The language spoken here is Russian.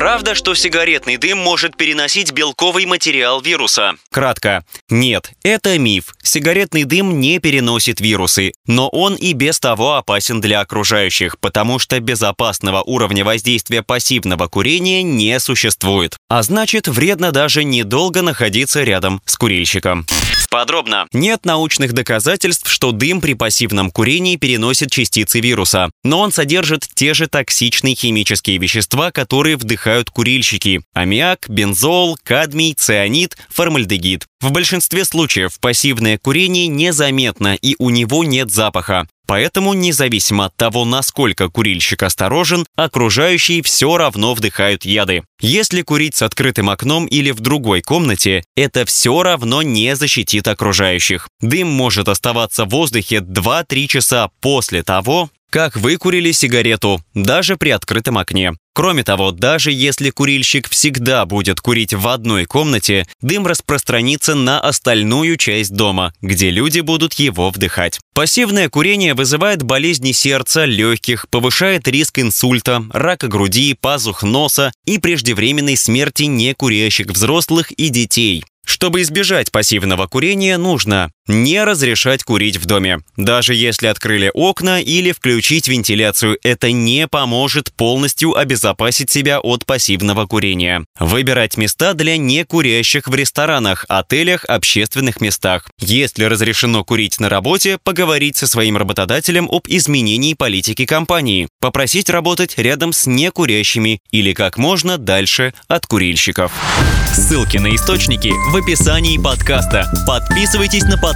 Правда, что сигаретный дым может переносить белковый материал вируса? Кратко. Нет, это миф. Сигаретный дым не переносит вирусы, но он и без того опасен для окружающих, потому что безопасного уровня воздействия пассивного курения не существует. А значит, вредно даже недолго находиться рядом с курильщиком. Подробно. Нет научных доказательств, что дым при пассивном курении переносит частицы вируса, но он содержит те же токсичные химические вещества, которые вдыхают курильщики – аммиак, бензол, кадмий, цианид, формальдегид. В большинстве случаев пассивное курение незаметно и у него нет запаха. Поэтому, независимо от того, насколько курильщик осторожен, окружающие все равно вдыхают яды. Если курить с открытым окном или в другой комнате, это все равно не защитит окружающих. Дым может оставаться в воздухе 2-3 часа после того, как выкурили сигарету, даже при открытом окне. Кроме того, даже если курильщик всегда будет курить в одной комнате, дым распространится на остальную часть дома, где люди будут его вдыхать. Пассивное курение вызывает болезни сердца, легких, повышает риск инсульта, рака груди, пазух носа и преждевременной смерти некурящих взрослых и детей. Чтобы избежать пассивного курения, нужно не разрешать курить в доме. Даже если открыли окна или включить вентиляцию, это не поможет полностью обезопасить себя от пассивного курения. Выбирать места для некурящих в ресторанах, отелях, общественных местах. Если разрешено курить на работе, поговорить со своим работодателем об изменении политики компании. Попросить работать рядом с некурящими или как можно дальше от курильщиков. Ссылки на источники в описании подкаста. Подписывайтесь на